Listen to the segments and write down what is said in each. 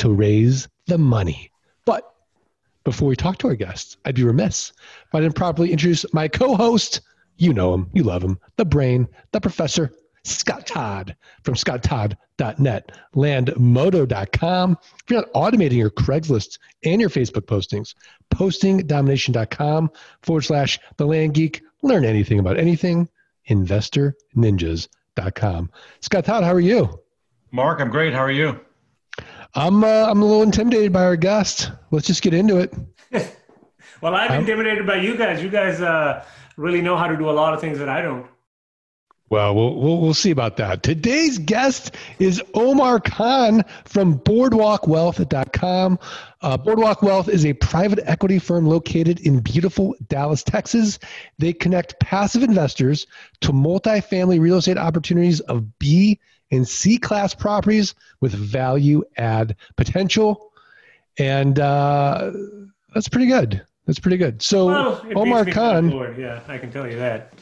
to raise the money. But before we talk to our guests, I'd be remiss if I didn't properly introduce my co host. You know him, you love him, the brain, the professor, Scott Todd from scotttodd.net, landmodo.com. If you're not automating your Craigslist and your Facebook postings, postingdomination.com forward slash the land geek. Learn anything about anything, investorninjas.com. Scott Todd, how are you? Mark, I'm great. How are you? I'm uh, I'm a little intimidated by our guest. Let's just get into it. well, I'm um, intimidated by you guys. You guys uh, really know how to do a lot of things that I don't. Well, we'll we'll, we'll see about that. Today's guest is Omar Khan from BoardwalkWealth.com. Uh, Boardwalk Wealth is a private equity firm located in beautiful Dallas, Texas. They connect passive investors to multifamily real estate opportunities of B and C class properties with value add potential. And uh, that's pretty good. That's pretty good. So, well, Omar Khan. Yeah, I can tell you that.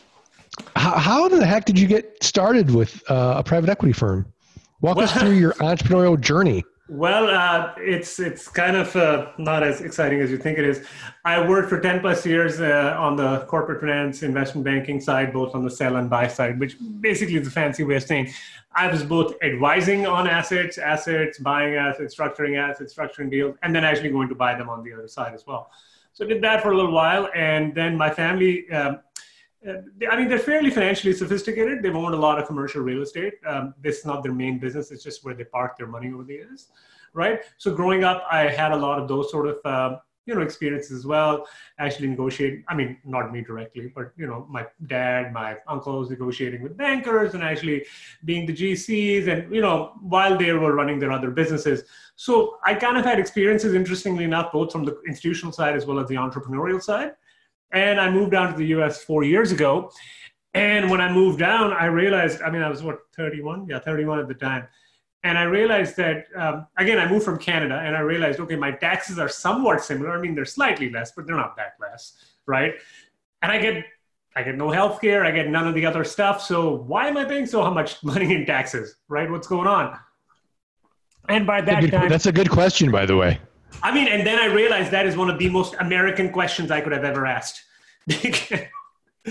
How, how the heck did you get started with uh, a private equity firm? Walk well, us through your entrepreneurial journey. Well, uh, it's it's kind of uh, not as exciting as you think it is. I worked for ten plus years uh, on the corporate finance, investment banking side, both on the sell and buy side, which basically is a fancy way of saying I was both advising on assets, assets, buying assets, structuring assets, structuring deals, and then actually going to buy them on the other side as well. So I did that for a little while, and then my family. Um, I mean, they're fairly financially sophisticated. They've owned a lot of commercial real estate. Um, this is not their main business. It's just where they park their money over the years, right? So growing up, I had a lot of those sort of uh, you know experiences as well. Actually negotiate. I mean, not me directly, but you know, my dad, my uncles negotiating with bankers and actually being the GCs, and you know, while they were running their other businesses. So I kind of had experiences, interestingly enough, both from the institutional side as well as the entrepreneurial side. And I moved down to the US four years ago. And when I moved down, I realized, I mean, I was what, 31? Yeah, 31 at the time. And I realized that, um, again, I moved from Canada and I realized, okay, my taxes are somewhat similar. I mean, they're slightly less, but they're not that less, right? And I get, I get no health care. I get none of the other stuff. So why am I paying so much money in taxes, right? What's going on? And by that that's time, that's a good question, by the way. I mean, and then I realized that is one of the most American questions I could have ever asked.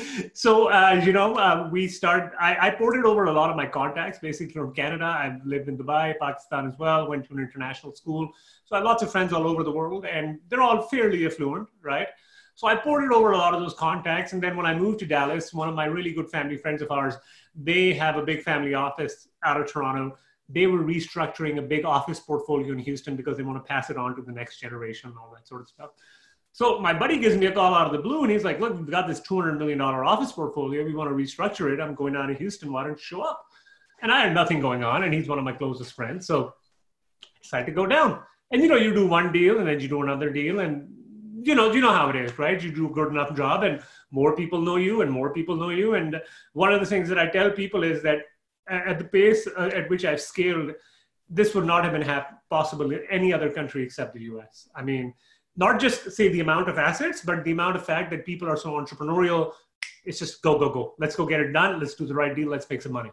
so, uh, you know, uh, we start, I, I, ported over a lot of my contacts basically from Canada. I've lived in Dubai, Pakistan as well, went to an international school. So I have lots of friends all over the world and they're all fairly affluent, right? So I ported over a lot of those contacts. And then when I moved to Dallas, one of my really good family friends of ours, they have a big family office out of Toronto they were restructuring a big office portfolio in Houston because they want to pass it on to the next generation and all that sort of stuff. So my buddy gives me a call out of the blue and he's like, look, we've got this $200 million office portfolio. We want to restructure it. I'm going down to Houston. Why don't you show up? And I had nothing going on and he's one of my closest friends. So I decided to go down. And you know, you do one deal and then you do another deal and you know, you know how it is, right? You do a good enough job and more people know you and more people know you. And one of the things that I tell people is that at the pace uh, at which I've scaled, this would not have been possible in any other country except the US. I mean, not just say the amount of assets, but the amount of fact that people are so entrepreneurial. It's just go, go, go. Let's go get it done. Let's do the right deal. Let's make some money.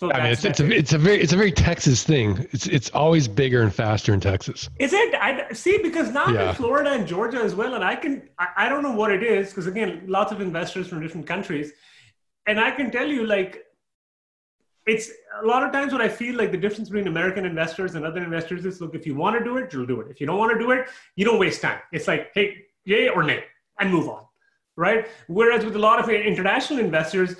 So I mean, it's, it's, a, it's a very it's a very Texas thing. It's it's always bigger and faster in Texas. Is it? I see because now yeah. in Florida and Georgia as well, and I can I, I don't know what it is because again, lots of investors from different countries, and I can tell you like it's a lot of times what I feel like the difference between American investors and other investors is look, if you want to do it, you'll do it. If you don't want to do it, you don't waste time. It's like, hey, yay or nay, and move on. Right? Whereas with a lot of international investors,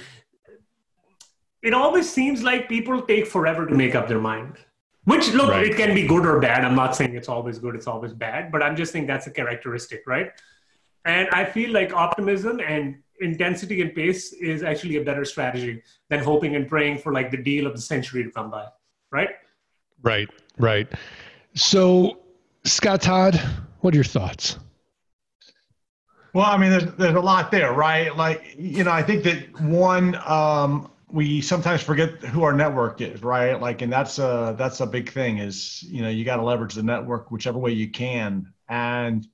it always seems like people take forever to make up their mind. Which look, right. it can be good or bad. I'm not saying it's always good, it's always bad, but I'm just saying that's a characteristic, right? And I feel like optimism and intensity and pace is actually a better strategy than hoping and praying for like the deal of the century to come by right right right So, Scott Todd, what are your thoughts? Well, I mean, there's there's a lot there, right? Like, you know, I think that one, um, we sometimes forget who our network is, right? Like, and that's a that's a big thing. Is you know, you got to leverage the network whichever way you can. And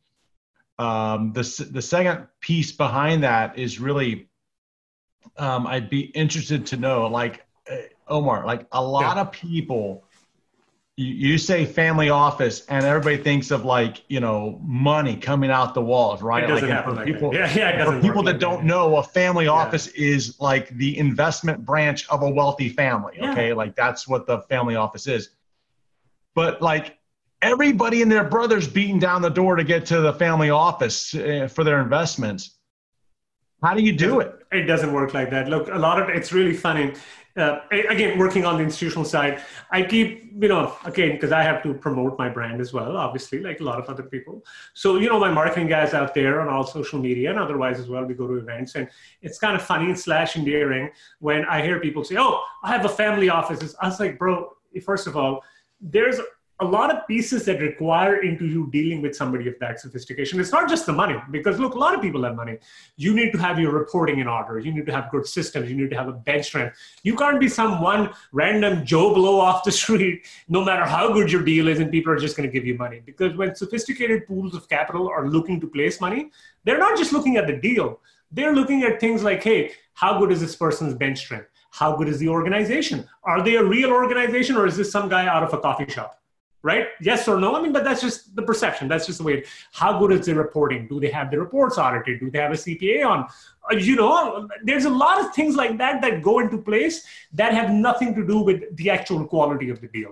um, the the second piece behind that is really, um, I'd be interested to know, like, uh, Omar, like a lot yeah. of people you, say family office and everybody thinks of like you know money coming out the walls right it doesn't like happen like people that. yeah, yeah, for people that don't know a family yeah. office is like the investment branch of a wealthy family okay like that's what the family office is but like everybody and their brothers beating down the door to get to the family office uh, for their investments how do you do it it doesn't work like that look a lot of it's really funny uh, again, working on the institutional side, I keep, you know, again, because I have to promote my brand as well, obviously, like a lot of other people. So, you know, my marketing guys out there on all social media and otherwise as well, we go to events. And it's kind of funny slash endearing when I hear people say, oh, I have a family office. I was like, bro, first of all, there's a lot of pieces that require into you dealing with somebody of that sophistication. It's not just the money, because look, a lot of people have money. You need to have your reporting in order. You need to have good systems. You need to have a bench strength. You can't be some one random Joe Blow off the street, no matter how good your deal is, and people are just going to give you money. Because when sophisticated pools of capital are looking to place money, they're not just looking at the deal. They're looking at things like, hey, how good is this person's bench strength? How good is the organization? Are they a real organization or is this some guy out of a coffee shop? Right? Yes or no? I mean, but that's just the perception. That's just the way. How good is the reporting? Do they have the reports audited? Do they have a CPA on? Uh, you know, there's a lot of things like that that go into place that have nothing to do with the actual quality of the deal.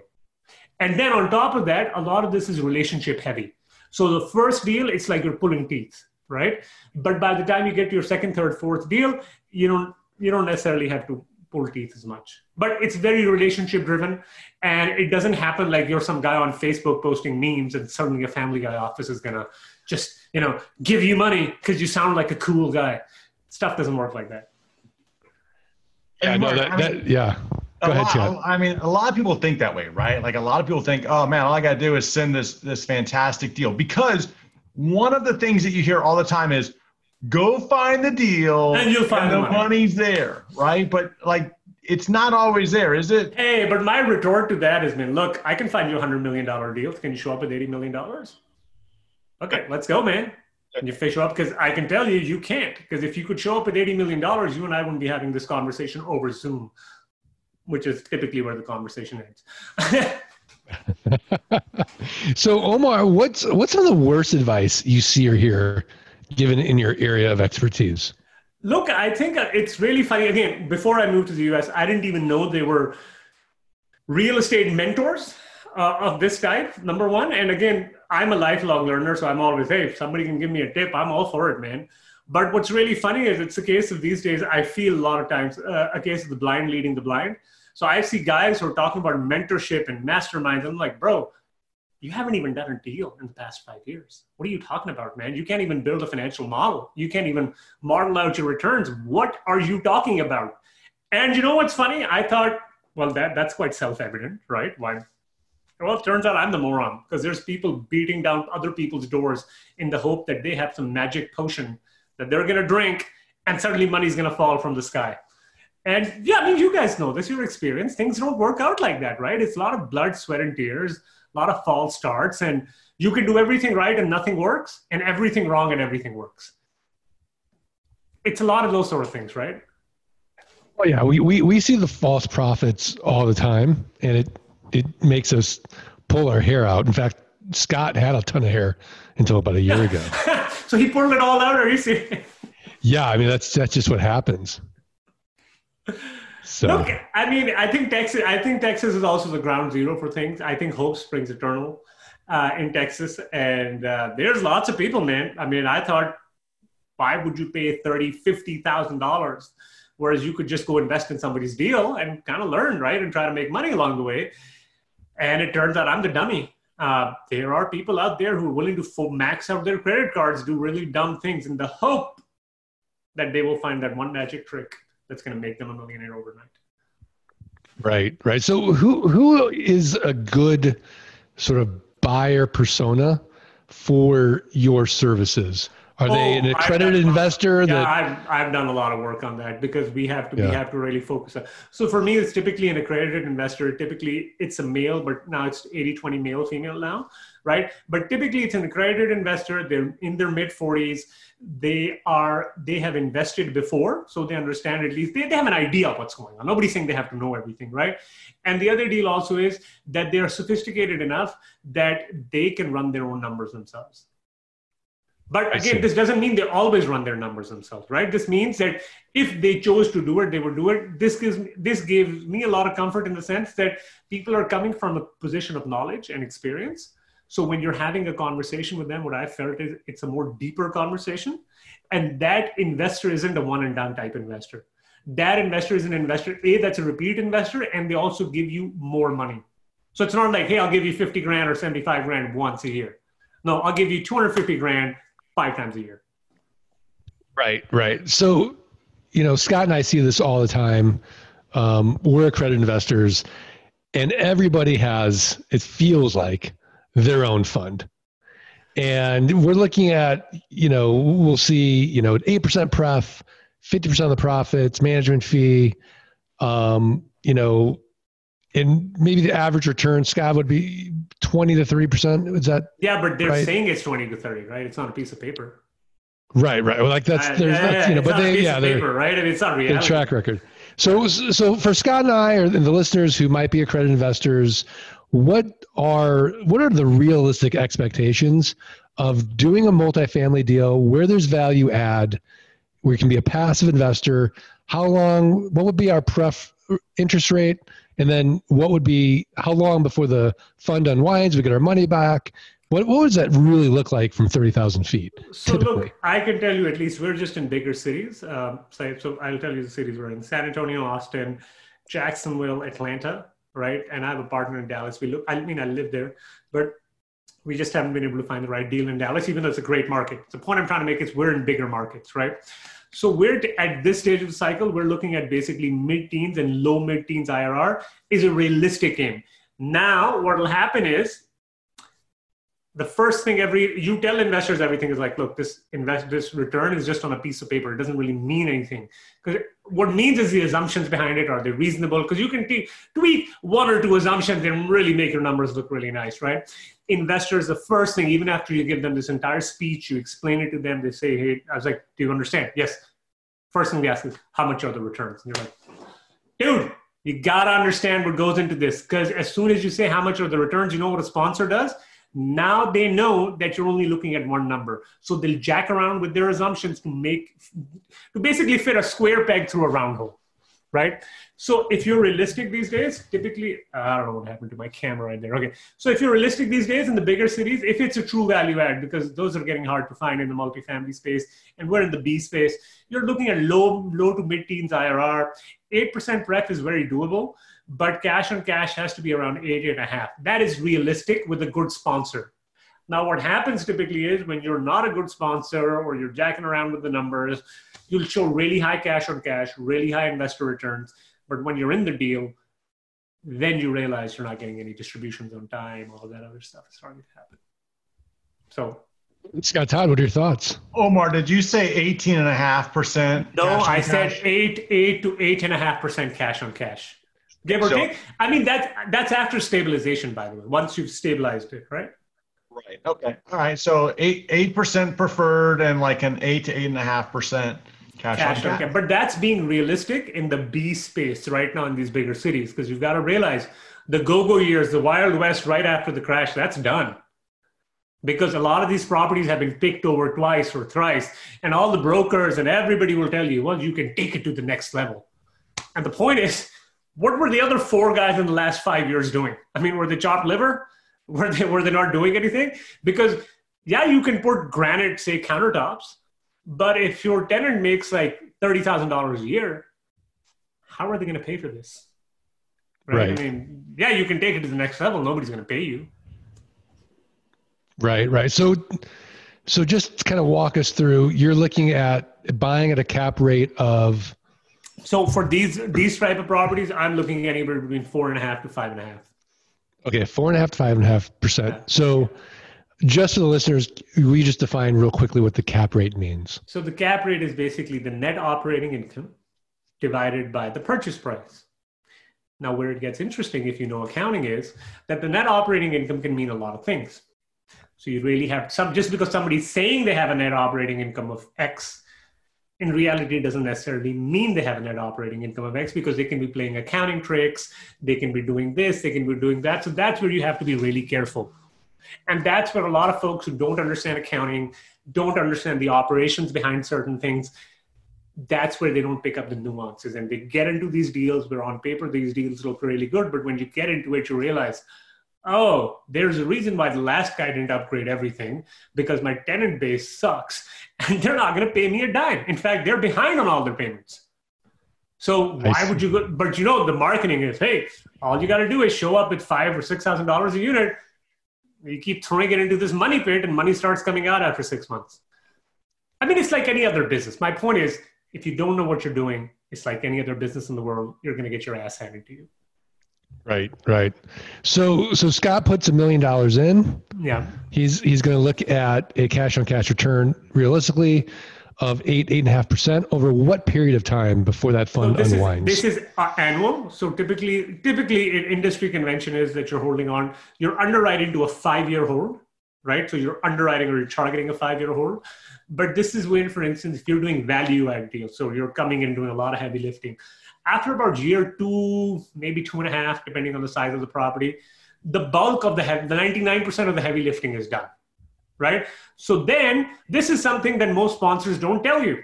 And then on top of that, a lot of this is relationship heavy. So the first deal, it's like you're pulling teeth, right? But by the time you get to your second, third, fourth deal, you don't you don't necessarily have to pull teeth as much. But it's very relationship driven, and it doesn't happen like you're some guy on Facebook posting memes, and suddenly a Family Guy office is gonna just you know give you money because you sound like a cool guy. Stuff doesn't work like that. Yeah, no, that, that, yeah. Go ahead, Chad. I mean, a lot of people think that way, right? Like a lot of people think, oh man, all I got to do is send this this fantastic deal because one of the things that you hear all the time is go find the deal and you'll find and the, the money. money's there right? But like it's not always there is it? Hey but my retort to that has been look i can find you a hundred million dollar deal can you show up with 80 million dollars? Okay let's go man. Can you fish up? Because i can tell you you can't. Because if you could show up with 80 million dollars you and i wouldn't be having this conversation over zoom which is typically where the conversation ends. So omar what's what's some of the worst advice you see or hear given in your area of expertise? Look, I think it's really funny. Again, before I moved to the US, I didn't even know they were real estate mentors uh, of this type, number one. And again, I'm a lifelong learner, so I'm always, hey, if somebody can give me a tip, I'm all for it, man. But what's really funny is it's a case of these days, I feel a lot of times uh, a case of the blind leading the blind. So I see guys who are talking about mentorship and masterminds. I'm like, bro, you haven't even done a deal in the past five years. What are you talking about, man? You can't even build a financial model. You can't even model out your returns. What are you talking about? And you know what's funny? I thought, well, that, that's quite self evident, right? Why? Well, it turns out I'm the moron because there's people beating down other people's doors in the hope that they have some magic potion that they're going to drink and suddenly money's going to fall from the sky. And yeah, I mean, you guys know this, your experience. Things don't work out like that, right? It's a lot of blood, sweat, and tears a lot of false starts, and you can do everything right and nothing works, and everything wrong and everything works. It's a lot of those sort of things, right? Oh yeah, we, we, we see the false prophets all the time, and it it makes us pull our hair out. In fact, Scott had a ton of hair until about a year ago. so he pulled it all out. Are you serious? Yeah, I mean that's that's just what happens. So. Look, I mean, I think Texas. I think Texas is also the ground zero for things. I think hope springs eternal uh, in Texas, and uh, there's lots of people, man. I mean, I thought, why would you pay thirty, fifty thousand dollars, whereas you could just go invest in somebody's deal and kind of learn, right, and try to make money along the way. And it turns out I'm the dummy. Uh, there are people out there who are willing to max out their credit cards, do really dumb things in the hope that they will find that one magic trick that's going to make them a millionaire overnight. Right, right. So who who is a good sort of buyer persona for your services? Are they Oh, an accredited done- investor Yeah, that I've, I've done a lot of work on that because we have to we have to really focus on. So for me, it's typically an accredited investor. Typically, it's a male, but now it's 80-20 male female now, right? But typically, it's an accredited investor. They're in their mid 40s. They are they have invested before, so they understand at least they, they have an idea of what's going on. Nobody's saying they have to know everything, right? And the other deal also is that they are sophisticated enough that they can run their own numbers themselves. But again, this doesn't mean they always run their numbers themselves, right? This means that if they chose to do it, they would do it. This gives me, this gives me a lot of comfort in the sense that people are coming from a position of knowledge and experience. So when you're having a conversation with them, what I felt is it's a more deeper conversation, and that investor isn't a one and done type investor. That investor is an investor a that's a repeat investor, and they also give you more money. So it's not like, hey, I'll give you 50 grand or 75 grand once a year. No, I'll give you 250 grand five times a year. Right, right. So, you know, Scott and I see this all the time. Um, we're accredited investors, and everybody has, it feels like, their own fund. And we're looking at, you know, we'll see, you know, 8% pref, 50% of the profits, management fee, um, you know, and maybe the average return, Scott, would be 20 to 30%. Is that Yeah, but they're Right. saying it's 20 to 30, right? It's not a piece of paper. right? Right. Well, like that's, Uh, there's, yeah, that's, you know, but not a they, piece yeah, of they're, paper, right? I mean, it's not their reality. track record. So, so for Scott and I, or and the listeners who might be accredited investors, what are what are the realistic expectations of doing a multifamily deal where there's value add, where you can be a passive investor? How long? What would be our pref interest rate? And then what would be how long before the fund unwinds? We get our money back. What what does that really look like from thirty thousand feet? So typically? look, I can tell you at least we're just in bigger cities. Um, so, so I'll tell you the cities we're in: San Antonio, Austin, Jacksonville, Atlanta, right? And I have a partner in Dallas. We look. I mean, I live there, but we just haven't been able to find the right deal in Dallas, even though it's a great market. The point I'm trying to make is we're in bigger markets, right? So we're t- at this stage of the cycle, we're looking at basically mid-teens and low mid-teens IRR is a realistic aim. Now, what will happen is the first thing every you tell investors everything is like look this invest this return is just on a piece of paper. It doesn't really mean anything. Because what means is the assumptions behind it. Are they reasonable? Because you can t- tweak one or two assumptions and really make your numbers look really nice right? Investors the first thing even after you give them this entire speech you explain it to them they say hey i was like do you understand? Yes. First thing they ask is how much are the returns? And you're like dude you gotta understand what goes into this. Because as soon as you say how much are the returns you know what a sponsor does now they know that you're only looking at one number. So they'll jack around with their assumptions to make to basically fit a square peg through a round hole right? So if you're realistic these days typically i don't know what happened to my camera right there. Okay. So if you're realistic these days in the bigger cities if it's a true value add because those are getting hard to find in the multifamily space and we're in the b space you're looking at low low to mid teens irr 8% pref is very doable but cash on cash has to be around eight and a half. That is realistic with a good sponsor. Now, what happens typically is when you're not a good sponsor or you're jacking around with the numbers, you'll show really high cash on cash, really high investor returns. But when you're in the deal, then you realize you're not getting any distributions on time, all that other stuff is starting to happen. So, Scott Todd, what are your thoughts? Omar, did you say 18 and a half percent? no, I said eight, eight to eight and a half percent cash on cash. Give or So- take. I mean, that, that's after stabilization, by the way, once you've stabilized it, right? Right. Okay. All right. So eight eight percent preferred and like an eight to eight and a half percent cash, cash on on cash. cash. But that's being realistic in the B space right now in these bigger cities because you've got to realize the go-go years, the Wild West right after the crash, that's done. Because a lot of these properties have been picked over twice or thrice, and all the brokers and everybody will tell you, well, you can take it to the next level. And the point is, what were the other four guys in the last five years doing? I mean, were they chopped liver? Were they were they not doing anything? Because yeah, you can put granite, say countertops, but if your tenant makes like thirty thousand dollars a year, how are they going to pay for this? Right. I mean, yeah, you can take it to the next level. Nobody's going to pay you. Right, right. So, so just kind of walk us through. You're looking at buying at a cap rate of So for these these type of properties, I'm looking at anywhere between four and a half to five and a half. Okay, four and a half to five and a half percent. So, just for the listeners, we just define real quickly what the cap rate means. So the cap rate is basically the net operating income divided by the purchase price. Now, where it gets interesting, if you know accounting, is that the net operating income can mean a lot of things. So you really have some just because somebody's saying they have a net operating income of X, in reality, it doesn't necessarily mean they have a net operating income of X because they can be playing accounting tricks, they can be doing this, they can be doing that. So that's where you have to be really careful. And that's where a lot of folks who don't understand accounting, don't understand the operations behind certain things, that's where they don't pick up the nuances and they get into these deals where on paper these deals look really good but when you get into it you realize oh there's a reason why the last guy didn't upgrade everything because my tenant base sucks and they're not going to pay me a dime. In fact they're behind on all their payments. So why would you go but you know the marketing is hey all you got to do is show up at five or six thousand dollars a unit. You keep throwing it into this money pit and money starts coming out after six months. I mean it's like any other business. My point is if you don't know what you're doing, it's like any other business in the world, you're going to get your ass handed to you. Right, right. So, so Scott puts a million dollars in. Yeah. He's he's going to look at a cash on cash return realistically of eight eight and a half percent over what period of time before that fund so this unwinds? Is, this is uh, annual. So typically, typically, in industry convention is that you're holding on. You're underwriting to a five year hold, right? So you're underwriting or you're targeting a five year hold. But this is when, for instance, if you're doing value add deals, so you're coming in doing a lot of heavy lifting. After about year two, maybe two and a half, depending on the size of the property, the bulk of the heavy, the 99% of the heavy lifting is done, right? So then this is something that most sponsors don't tell you.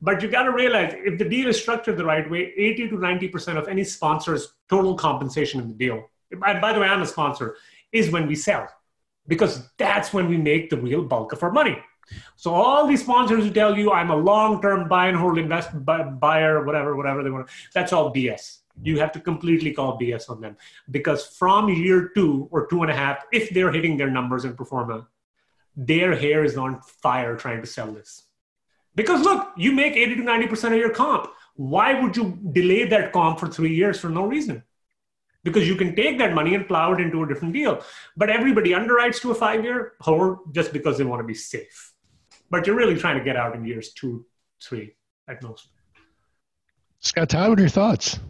But you got to realize if the deal is structured the right way, 80 to 90% of any sponsor's total compensation in the deal, and by the way, I'm a sponsor, is when we sell because that's when we make the real bulk of our money. So all these sponsors who tell you I'm a long-term buy and hold invest buyer, whatever, whatever they want, that's all BS. You have to completely call BS on them because from year two or two and a half, if they're hitting their numbers and pro forma, their hair is on fire trying to sell this. Because look, you make 80 to 90% of your comp. Why would you delay that comp for three years for no reason? Because you can take that money and plow it into a different deal. But everybody underwrites to a five year hold just because they want to be safe but you're really trying to get out in years two, three at most. Scott Todd, what are your thoughts?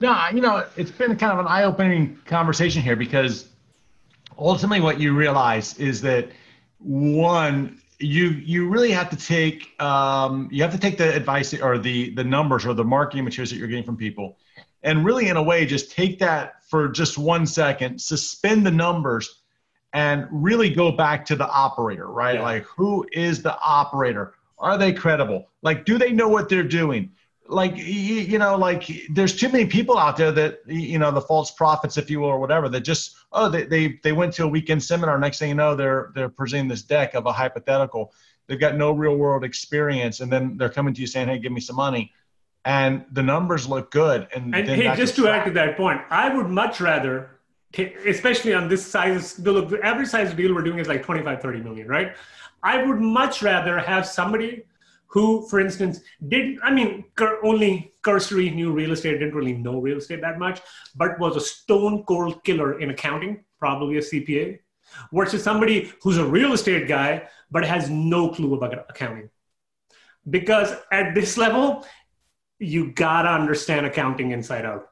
No, you know, it's been kind of an eye-opening conversation here because ultimately what you realize is that one, you you really have to take um, you have to take the advice or the the numbers or the marketing materials that you're getting from people, and really in a way just take that for just one second, suspend the numbers and really go back to the operator, right? Yeah. Like, who is the operator? Are they credible? Like, do they know what they're doing? Like, you know, like there's too many people out there that, you know, the false prophets, if you will, or whatever, that just, oh, they, they, they went to a weekend seminar. Next thing you know, they're, they're presenting this deck of a hypothetical. They've got no real world experience. And then they're coming to you saying, hey, give me some money. And the numbers look good. And, and hey, just to add to that point, I would much rather especially on this size, the average size deal we're doing is like 25, 30 million, right? I would much rather have somebody who, for instance, did, I mean, only cursory knew real estate, didn't really know real estate that much, but was a stone cold killer in accounting, probably a CPA, versus somebody who's a real estate guy, but has no clue about accounting. Because at this level, you gotta understand accounting inside out.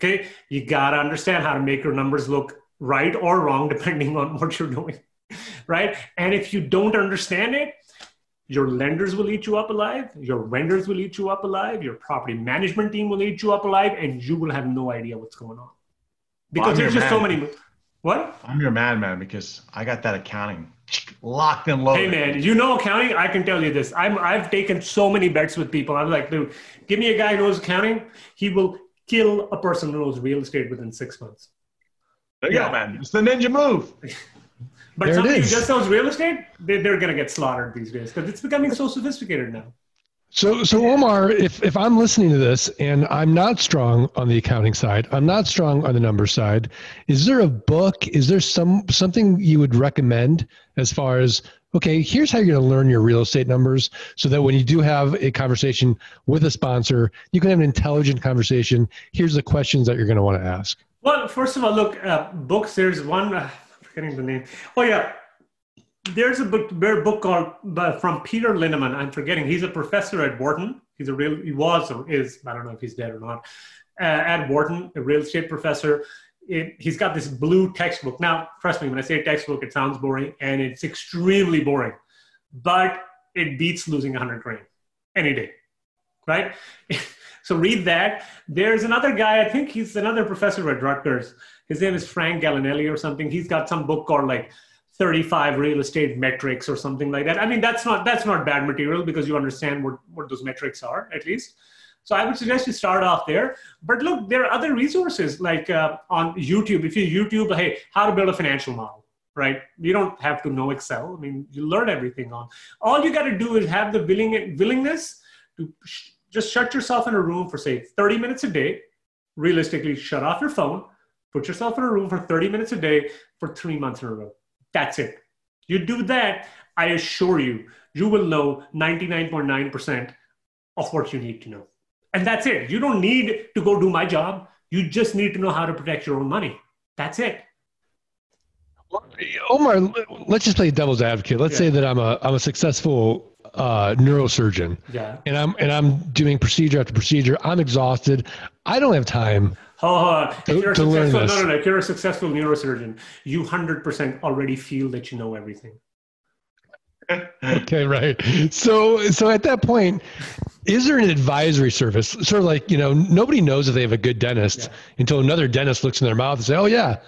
Okay, you got to understand how to make your numbers look right or wrong depending on what you're doing, right? And if you don't understand it, your lenders will eat you up alive, your vendors will eat you up alive, your property management team will eat you up alive, and you will have no idea what's going on. Because well, there's just man. so many. What? I'm your man, man, because I got that accounting locked and loaded. Hey, man, you know accounting? I can tell you this. I'm, I've taken so many bets with people. I'm like, dude, give me a guy who knows accounting. He will kill a person who knows real estate within six months. There you yeah. go, man. It's the ninja move. but there somebody who just knows real estate, they, they're going to get slaughtered these days because it's becoming so sophisticated now. So, so Omar, if, if I'm listening to this and I'm not strong on the accounting side, I'm not strong on the number side, is there a book? Is there some something you would recommend as far as okay, here's how you're going to learn your real estate numbers so that when you do have a conversation with a sponsor, you can have an intelligent conversation. Here's the questions that you're going to want to ask. Well, first of all, look, uh, books. There's one. Uh, forgetting the name. Oh yeah, there's a book, a book called uh, from Peter Linneman. I'm forgetting. He's a professor at Wharton. He's a real. He was or is. I don't know if he's dead or not. Uh, at Wharton, a real estate professor. It, he's got this blue textbook. Now, trust me, when I say textbook, it sounds boring, and it's extremely boring, but it beats losing 100 grand any day, right? so read that. There's another guy. I think he's another professor at Rutgers. His name is Frank Gallinelli or something. He's got some book called like 35 real estate metrics or something like that. I mean, that's not that's not bad material because you understand what, what those metrics are at least. So I would suggest you start off there. But look, there are other resources like uh, on YouTube. If you YouTube, hey, how to build a financial model, right? You don't have to know Excel. I mean, you learn everything on. All you got to do is have the willing willingness to sh- just shut yourself in a room for say 30 minutes a day. Realistically, shut off your phone. Put yourself in a room for 30 minutes a day for three months in a row that's it. You do that, I assure you, you will know 99.9% of what you need to know. And that's it. You don't need to go do my job. You just need to know how to protect your own money. That's it. Omar, let's just play devil's advocate. Let's yeah. say that I'm a I'm a successful uh, neurosurgeon. Yeah. And I'm and I'm doing procedure after procedure. I'm exhausted. I don't have time Oh, if you're to no, no, no. If you're a successful neurosurgeon, you hundred percent already feel that you know everything. Okay, right. So, so at that point, is there an advisory service? Sort of like you know, nobody knows if they have a good dentist yeah. until another dentist looks in their mouth and say, "Oh yeah,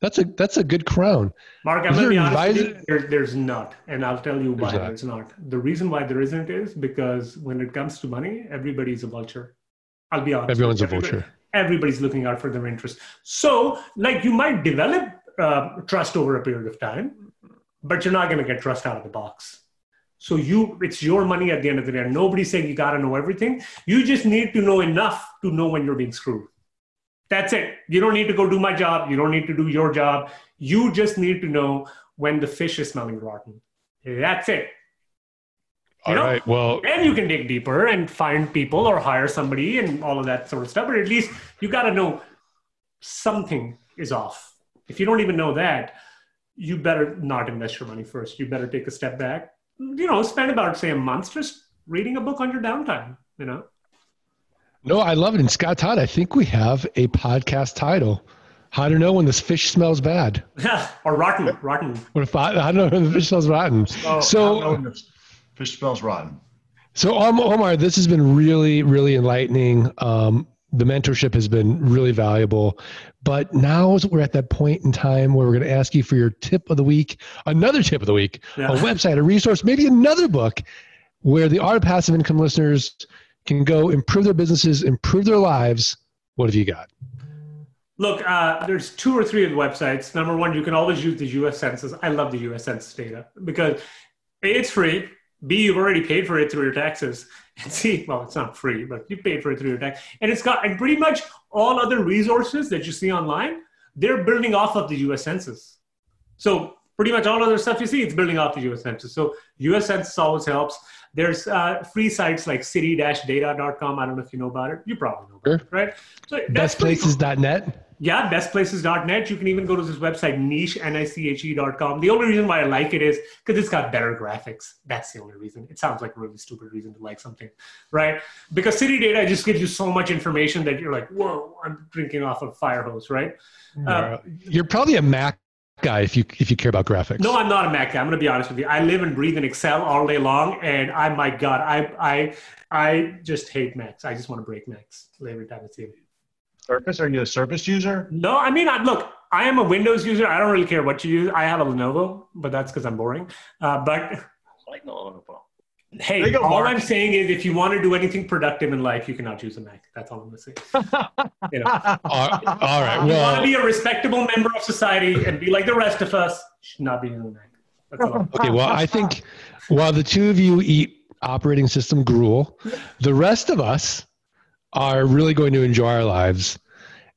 that's a that's a good crown." Mark, I'm to be honest you, there, there's not, and I'll tell you why there's not. The reason why there isn't is because when it comes to money, everybody's a vulture. I'll be honest. Everyone's a vulture everybody's looking out for their interest. So, like, you might develop uh, trust over a period of time, but you're not going to get trust out of the box. So you, it's your money at the end of the day. Nobody's saying you got to know everything. You just need to know enough to know when you're being screwed. That's it. You don't need to go do my job. You don't need to do your job. You just need to know when the fish is smelling rotten. That's it. You all know? right. Well, and you can dig deeper and find people or hire somebody and all of that sort of stuff. But at least you got to know something is off. If you don't even know that, you better not invest your money first. You better take a step back. You know, spend about say a month just reading a book on your downtime. You know. No, I love it. And Scott Todd, I think we have a podcast title. How to know when this fish smells bad. or rotten, rotten. What if I, I don't know when the fish smells rotten. Oh, so, Fish smells rotten. So Omar, this has been really, really enlightening. Um, the mentorship has been really valuable. But now we're at that point in time where we're going to ask you for your tip of the week, another tip of the week, yeah. a website, a resource, maybe another book where the art of passive income listeners can go improve their businesses, improve their lives. What have you got? Look, uh, there's two or three of the websites. Number one, you can always use the US Census. I love the US Census data because it's free. B, you've already paid for it through your taxes. And C, well, it's not free, but you paid for it through your tax. And it's got, and pretty much all other resources that you see online, they're building off of the US Census. So pretty much all other stuff you see, it's building off the US Census. So US Census always helps. There's uh, free sites like city-data.com. I don't know if you know about it. You probably know about sure. it, right? So Bestplaces.net yeah, bestplaces.net. You can even go to this website, niche, N-I-C-H-E.com. The only reason why I like it is because it's got better graphics. That's the only reason. It sounds like a really stupid reason to like something, right? Because city data just gives you so much information that you're like, whoa, I'm drinking off a fire hose, right? Uh, you're probably a Mac guy if you if you care about graphics. No, I'm not a Mac guy. I'm going to be honest with you. I live and breathe in Excel all day long, and I, my God, I I I just hate Macs. I just want to break Macs every time I see them. Surface? Are you a Surface user? No, I mean, I, look, I am a Windows user. I don't really care what you use. I have a Lenovo, but that's because I'm boring. Uh, but like Lenovo. Hey, go, all Mark. I'm saying is, if you want to do anything productive in life, you cannot choose a Mac. That's all I'm going to say. you know, all, all right. Well, you want to be a respectable member of society and be like the rest of us. Should not be using a Mac. That's all. okay. Well, I think while the two of you eat operating system gruel, the rest of us are really going to enjoy our lives.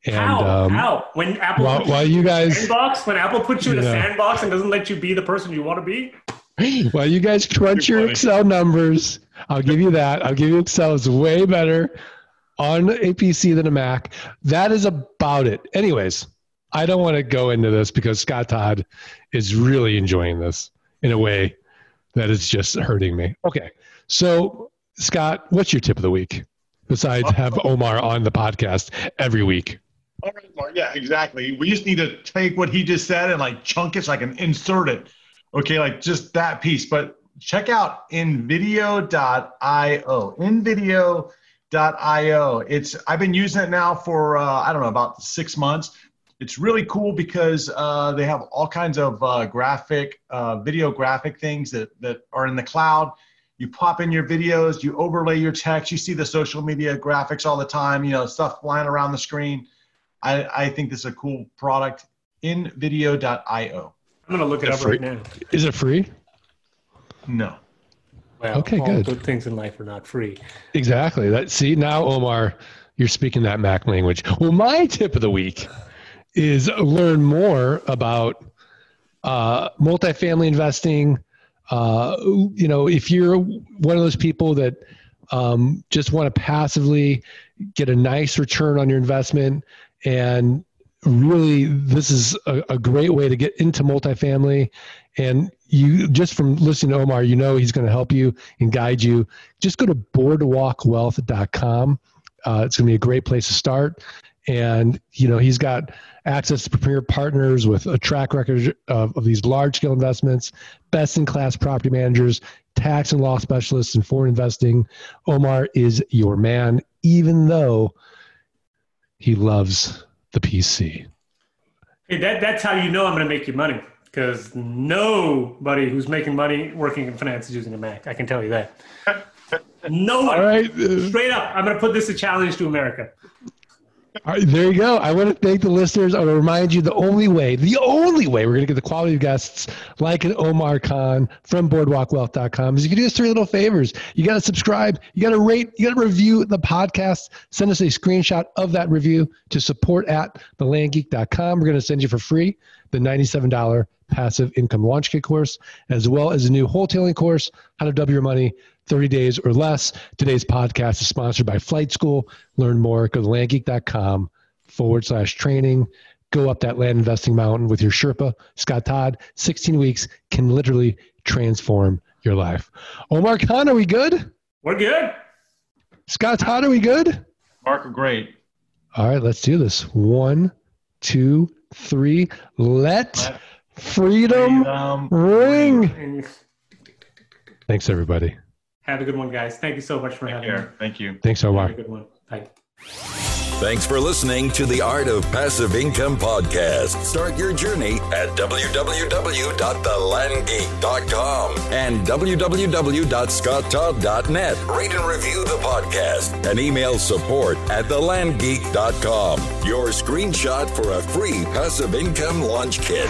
And, How? Um, How? When Apple while, while you guys sandbox, when Apple puts you in a sandbox and doesn't let you be the person you want to be. While you guys crunch your Excel numbers, I'll give you that. I'll give you Excel is way better on a PC than a Mac. That is about it. Anyways, I don't want to go into this because Scott Todd is really enjoying this in a way that is just hurting me. Okay. So, Scott, what's your tip of the week besides have Omar on the podcast every week? All right, Mark. Yeah, exactly. We just need to take what he just said and like chunk it so I can insert it. Okay, like just that piece. But check out invideo.io. Invideo.io. It's I've been using it now for uh, I don't know about six months. It's really cool because uh, they have all kinds of uh, graphic, uh, video graphic things that, that are in the cloud. You pop in your videos, you overlay your text, you see the social media graphics all the time, you know, stuff flying around the screen. I, I think this is a cool product. Invideo.io. I'm going to look it up free? right now. Is it free? No. Well, Okay, all good. good things in life are not free. Exactly. That see now, Omar, you're speaking that Mac language. Well, my tip of the week is learn more about uh, multifamily investing. Uh, you know, if you're one of those people that um, just want to passively get a nice return on your investment, and really, this is a, a great way to get into multifamily. And you just from listening to Omar, you know he's going to help you and guide you. Just go to boardwalkwealth.com. Uh, it's going to be a great place to start. And you know he's got access to premier partners with a track record of, of these large scale investments, best in class property managers, tax and law specialists, and foreign investing. Omar is your man, even though he loves the PC. Hey, that, that's how you know I'm going to make you money because nobody who's making money working in finance is using a Mac. I can tell you that. No one. All right. uh, Straight up, I'm going to put this a challenge to America. There you go. I want to thank the listeners. I want to remind you the only way, the only way we're going to get the quality of guests like an Omar Khan from boardwalkwealth.com is you can do us three little favors. You got to subscribe, you got to rate, you got to review the podcast. Send us a screenshot of that review to support at thelandgeek.com. We're going to send you for free the $97 passive income launch kit course, as well as a new wholesaling course, how to double your money 30 days or less. Today's podcast is sponsored by Flight School. Learn more, go to landgeek.com forward slash training. Go up that land investing mountain with your Sherpa, Scott Todd. 16 weeks can literally transform your life. Omar Khan, are we good? We're good. Scott Todd, are we good? Mark, great. All right, let's do this. One, two, three. Let Let freedom Um, ring. And Thanks, everybody. Have a good one, guys. Thank you so much for Take having me. care. Thank you. Thanks, so much. Have Omar. a good one. Bye. Thanks for listening to the Art of Passive Income podcast. Start your journey at www.thelandgeek.com and www.scotttodd.net. Rate and review the podcast and email support at thelandgeek.com. Your screenshot for a free passive income launch kit.